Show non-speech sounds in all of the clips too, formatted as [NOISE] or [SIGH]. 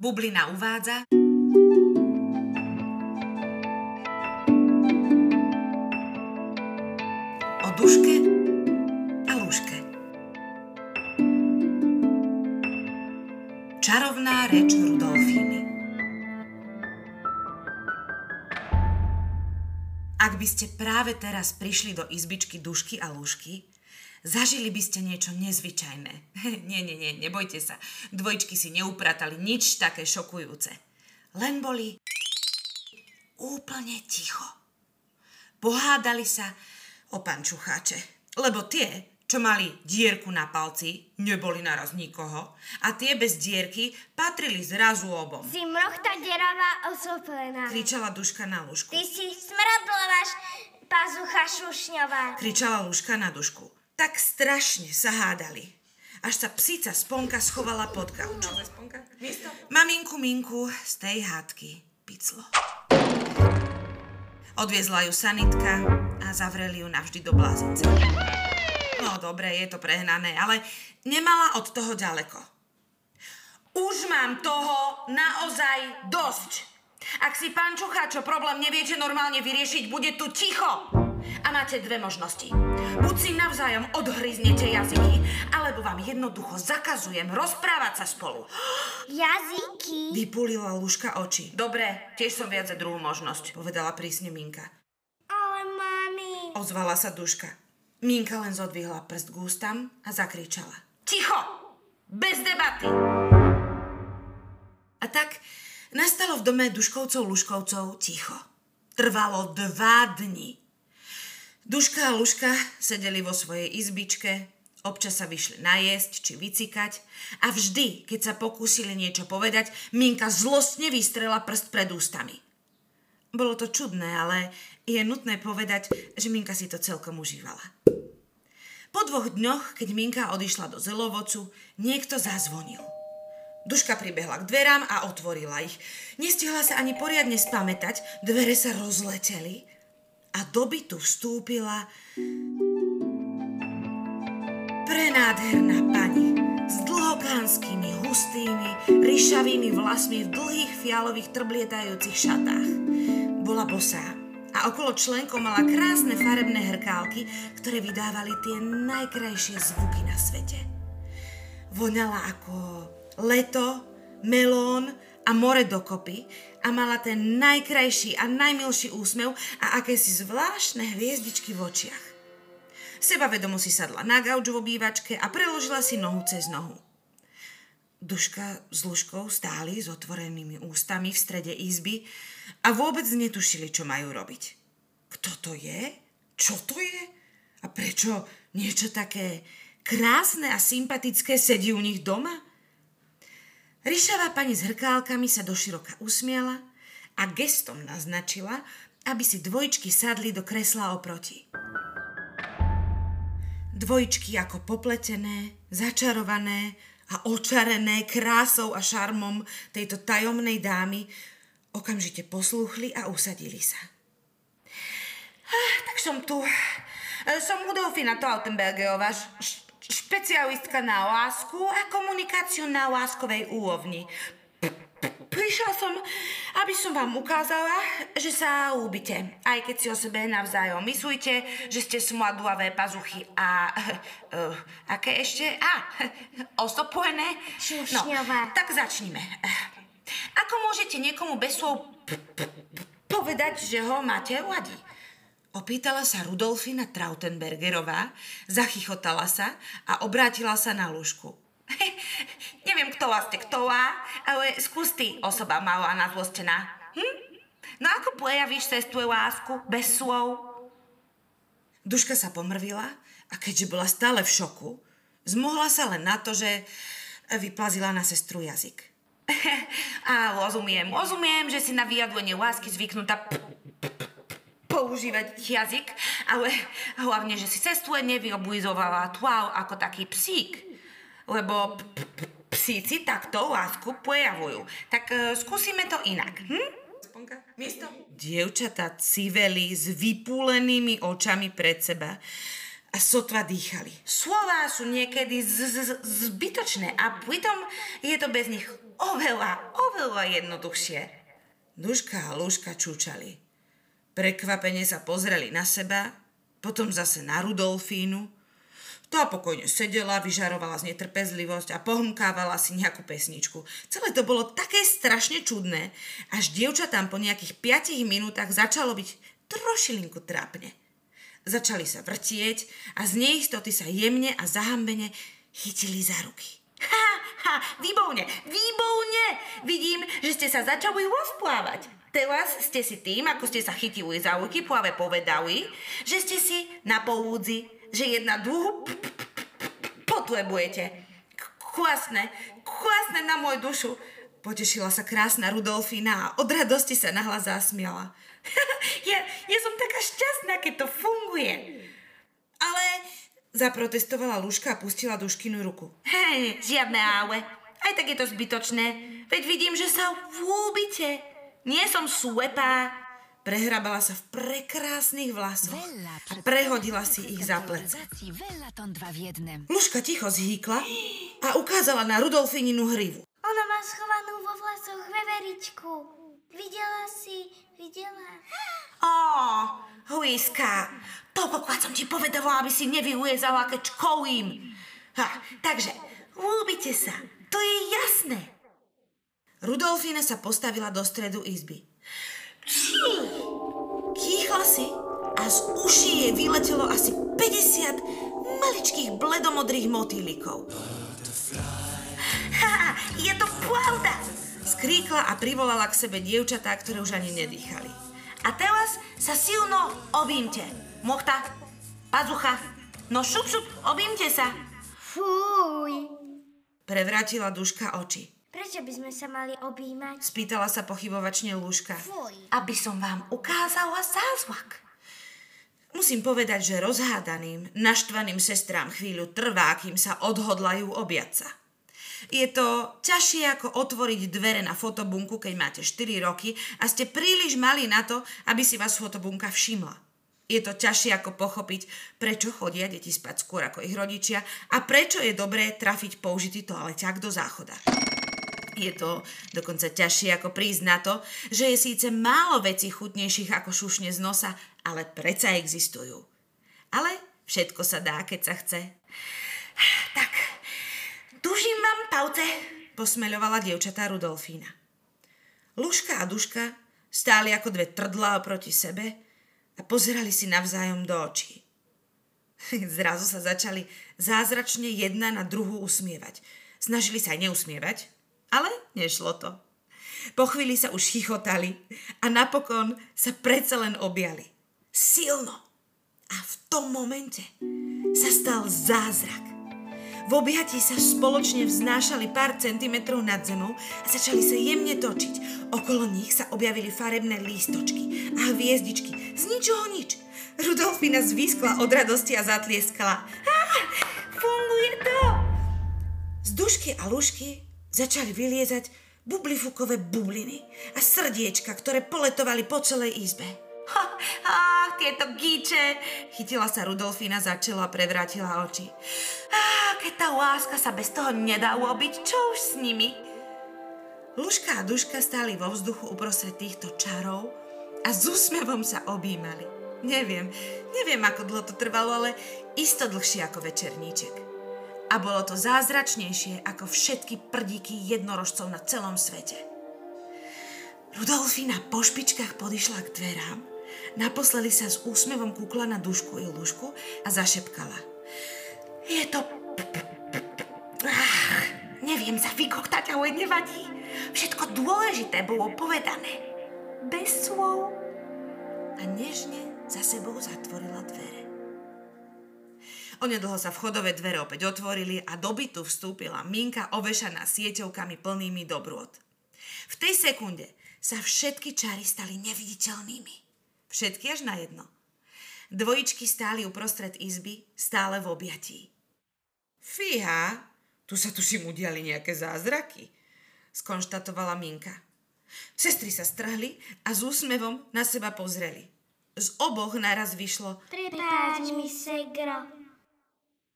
Bublina uvádza o duške a lúške. Čarovná reč Rudolfíny Ak by ste práve teraz prišli do izbičky dušky a lúšky, zažili by ste niečo nezvyčajné. [LAUGHS] nie, nie, nie, nebojte sa. Dvojčky si neupratali nič také šokujúce. Len boli úplne ticho. Pohádali sa o pančucháče, lebo tie, čo mali dierku na palci, neboli naraz nikoho a tie bez dierky patrili zrazu obom. Si mrochta deravá osoplená. Kričala duška na lúžku. Ty si smradlováš pazucha šušňová. Kričala lúžka na dušku. Tak strašne sa hádali. Až sa psíca Sponka schovala pod kauč. Maminku Minku z tej hádky piclo. Odviezla ju sanitka a zavreli ju navždy do blázince. No dobre, je to prehnané, ale nemala od toho ďaleko. Už mám toho naozaj dosť. Ak si pán Čucháčo problém neviete normálne vyriešiť, bude tu ticho. A máte dve možnosti. Buď si navzájom odhryznete jazyky, alebo vám jednoducho zakazujem rozprávať sa spolu. Jazyky. Vypulila Luška oči. Dobre, tiež som viac za druhú možnosť, povedala prísne Minka. Ale mami. Ozvala sa Duška. Minka len zodvihla prst k ústam a zakričala. Ticho! Bez debaty! A tak nastalo v dome Duškovcov Luškovcov ticho. Trvalo dva dni. Duška a Luška sedeli vo svojej izbičke, občas sa vyšli najesť či vycikať a vždy, keď sa pokúsili niečo povedať, Minka zlostne vystrela prst pred ústami. Bolo to čudné, ale je nutné povedať, že Minka si to celkom užívala. Po dvoch dňoch, keď Minka odišla do zelovocu, niekto zazvonil. Duška pribehla k dverám a otvorila ich. Nestihla sa ani poriadne spamätať, dvere sa rozleteli a do bytu vstúpila prenádherná pani s dlhokánskymi, hustými, ryšavými vlasmi v dlhých fialových trblietajúcich šatách. Bola bosá a okolo členko mala krásne farebné hrkálky, ktoré vydávali tie najkrajšie zvuky na svete. Voňala ako leto, melón a more dokopy a mala ten najkrajší a najmilší úsmev a akési zvláštne hviezdičky v očiach. Sebavedomo si sadla na gauč v obývačke a preložila si nohu cez nohu. Duška s Luškou stáli s otvorenými ústami v strede izby a vôbec netušili, čo majú robiť. Kto to je? Čo to je? A prečo niečo také krásne a sympatické sedí u nich doma? Ryšavá pani s hrkálkami sa doširoka usmiela a gestom naznačila, aby si dvojčky sadli do kresla oproti. Dvojčky ako popletené, začarované a očarené krásou a šarmom tejto tajomnej dámy okamžite poslúchli a usadili sa. Ah, tak som tu. Som Udolfina Tautenbergeová, špecialistka na lásku a komunikáciu na láskovej úrovni. Prišla som, aby som vám ukázala, že sa ľúbite. Aj keď si o sebe navzájom myslíte, že ste smladlavé pazuchy a... Uh, aké ešte? A, osopojené? No, tak začnime. Ako môžete niekomu bez slov povedať, že ho máte radi? Opýtala sa Rudolfina Trautenbergerová, zachychotala sa a obrátila sa na lúžku. [LAUGHS] Neviem, kto vás ste ktová, ale skús ty, osoba malá nazlostená. Hm? No ako prejavíš svoju lásku bez slov? Duška sa pomrvila a keďže bola stále v šoku, zmohla sa len na to, že vyplazila na sestru jazyk. [LAUGHS] A rozumiem, rozumiem, že si na vyjadrenie lásky zvyknutá p- používať jazyk, ale hlavne, že si sestru nevyoblizovala tvár ako taký psík. Lebo psíci takto lásku prejavujú. Tak uh, skúsime to inak. Hm? Miesto? Dievčatá civeli s vypúlenými očami pred seba a sotva dýchali. Slová sú niekedy z- z- zbytočné a pritom je to bez nich oveľa oveľa jednoduchšie. Duška a Lúška čúčali. Prekvapene sa pozreli na seba, potom zase na Rudolfínu. Tá pokojne sedela, vyžarovala z netrpezlivosť a pohmkávala si nejakú pesničku. Celé to bolo také strašne čudné, až dievčatám po nejakých 5 minútach začalo byť trošilinku trápne. Začali sa vrtieť a z neistoty sa jemne a zahambene chytili za ruky. Ha, ha, výborne, výborne! Vidím, že ste sa začali rozplávať. Teraz ste si tým, ako ste sa chytili za ruky, práve povedali, že ste si na polúdzi, že jedna druhu potrebujete. Kvasné, kvasné na moju dušu. Potešila sa krásna Rudolfína a od radosti sa nahlas zasmiala. [LAUGHS] ja, ja som taká šťastná, keď to funguje. Ale zaprotestovala Luška a pustila Duškinu ruku. Hej, žiadne ale. Aj tak je to zbytočné. Veď vidím, že sa vúbite. Nie som slepá. Prehrabala sa v prekrásnych vlasoch a prehodila si ich za plece. Luška ticho zhýkla a ukázala na Rudolfininu hrivu. Ona má schovanú vo vlasoch veveričku. Videla si, videla. Ó, huiska, toľkokrát som ti povedala, aby si nevyuezala, keď čkolím. Ha, takže, ľúbite sa, to je jasné. Rudolfína sa postavila do stredu izby. Kýchla si a z uší jej vyletelo asi 50 maličkých bledomodrých motýlikov. Ha, je to pravda! Skríkla a privolala k sebe dievčatá, ktoré už ani nedýchali. A teraz sa silno objímte. Mochta, pazucha, no šup, šup, objímte sa. Fúj. Prevrátila duška oči. Prečo by sme sa mali objímať? Spýtala sa pochybovačne Lúška. Fuj. Aby som vám ukázala zázvak. Musím povedať, že rozhádaným, naštvaným sestrám chvíľu trvá, kým sa odhodlajú objať sa. Je to ťažšie ako otvoriť dvere na fotobunku, keď máte 4 roky a ste príliš malí na to, aby si vás fotobunka všimla. Je to ťažšie ako pochopiť, prečo chodia deti spať skôr ako ich rodičia a prečo je dobré trafiť použitý toaleťák do záchoda. Je to dokonca ťažšie ako prísť na to, že je síce málo vecí chutnejších ako šušne z nosa, ale predsa existujú. Ale všetko sa dá, keď sa chce. Tak, Dužím vám pauce, posmeľovala dievčatá Rudolfína. Luška a Duška stáli ako dve trdlá oproti sebe a pozerali si navzájom do očí. [LAUGHS] Zrazu sa začali zázračne jedna na druhú usmievať. Snažili sa aj neusmievať, ale nešlo to. Po chvíli sa už chichotali a napokon sa predsa len objali. Silno. A v tom momente sa stal zázrak. V objatí sa spoločne vznášali pár centimetrov nad zemou a začali sa jemne točiť. Okolo nich sa objavili farebné lístočky a hviezdičky. Z ničoho nič. Rudolfina zvískla od radosti a zatlieskala. Ah, funguje to! Z dušky a lušky začali vyliezať bublifukové bubliny a srdiečka, ktoré poletovali po celej izbe. Ha, ach, tieto gíče! Chytila sa Rudolfína za čelo a prevrátila oči. Á, keď tá láska sa bez toho nedá urobiť, čo už s nimi? Luška a Duška stáli vo vzduchu uprostred týchto čarov a s úsmevom sa objímali. Neviem, neviem, ako dlho to trvalo, ale isto dlhšie ako večerníček. A bolo to zázračnejšie ako všetky prdíky jednorožcov na celom svete. Rudolfína po špičkách podišla k dverám Naposledy sa s úsmevom kúkla na dušku i lúžku a zašepkala. Je to... Ach, neviem sa vykoktať, ale nevadí. Všetko dôležité bolo povedané. Bez slov. A nežne za sebou zatvorila dvere. Onedlho sa vchodové dvere opäť otvorili a do bytu vstúpila Minka ovešaná sieťovkami plnými dobrôd. V tej sekunde sa všetky čary stali neviditeľnými. Všetky až na jedno. Dvojičky stáli uprostred izby, stále v objatí. Fíha, tu sa tuším udiali nejaké zázraky, skonštatovala Minka. Sestry sa strhli a s úsmevom na seba pozreli. Z oboch naraz vyšlo Prepáč mi, segro.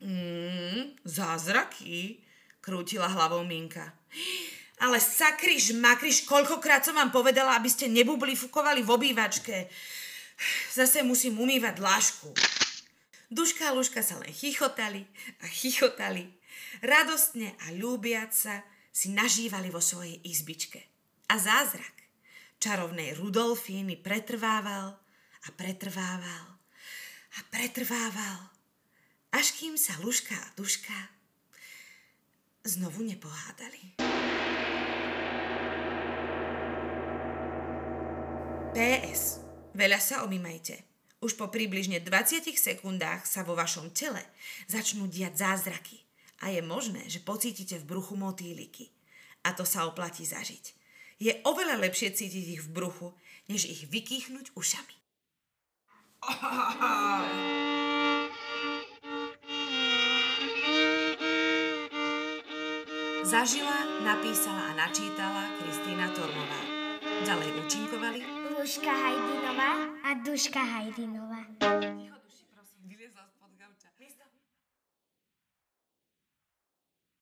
Mmm, zázraky, krútila hlavou Minka. Ale sakryš, makryš, koľkokrát som vám povedala, aby ste nebublifukovali v obývačke. Zase musím umývať dlášku. Duška a Luška sa len chichotali a chichotali. Radostne a ľúbiac sa si nažívali vo svojej izbičke. A zázrak čarovnej Rudolfíny pretrvával a pretrvával a pretrvával, až kým sa Luška a Duška znovu nepohádali. PS. Veľa sa omýmajte. Už po približne 20 sekundách sa vo vašom tele začnú diať zázraky a je možné, že pocítite v bruchu motýliky. A to sa oplatí zažiť. Je oveľa lepšie cítiť ich v bruchu, než ich vykýchnuť ušami. [LAUGHS] Zažila, napísala a načítala Kristýna Tormová. Ďalej účinkovali Luška Hajdinová a Duška Hajdinová.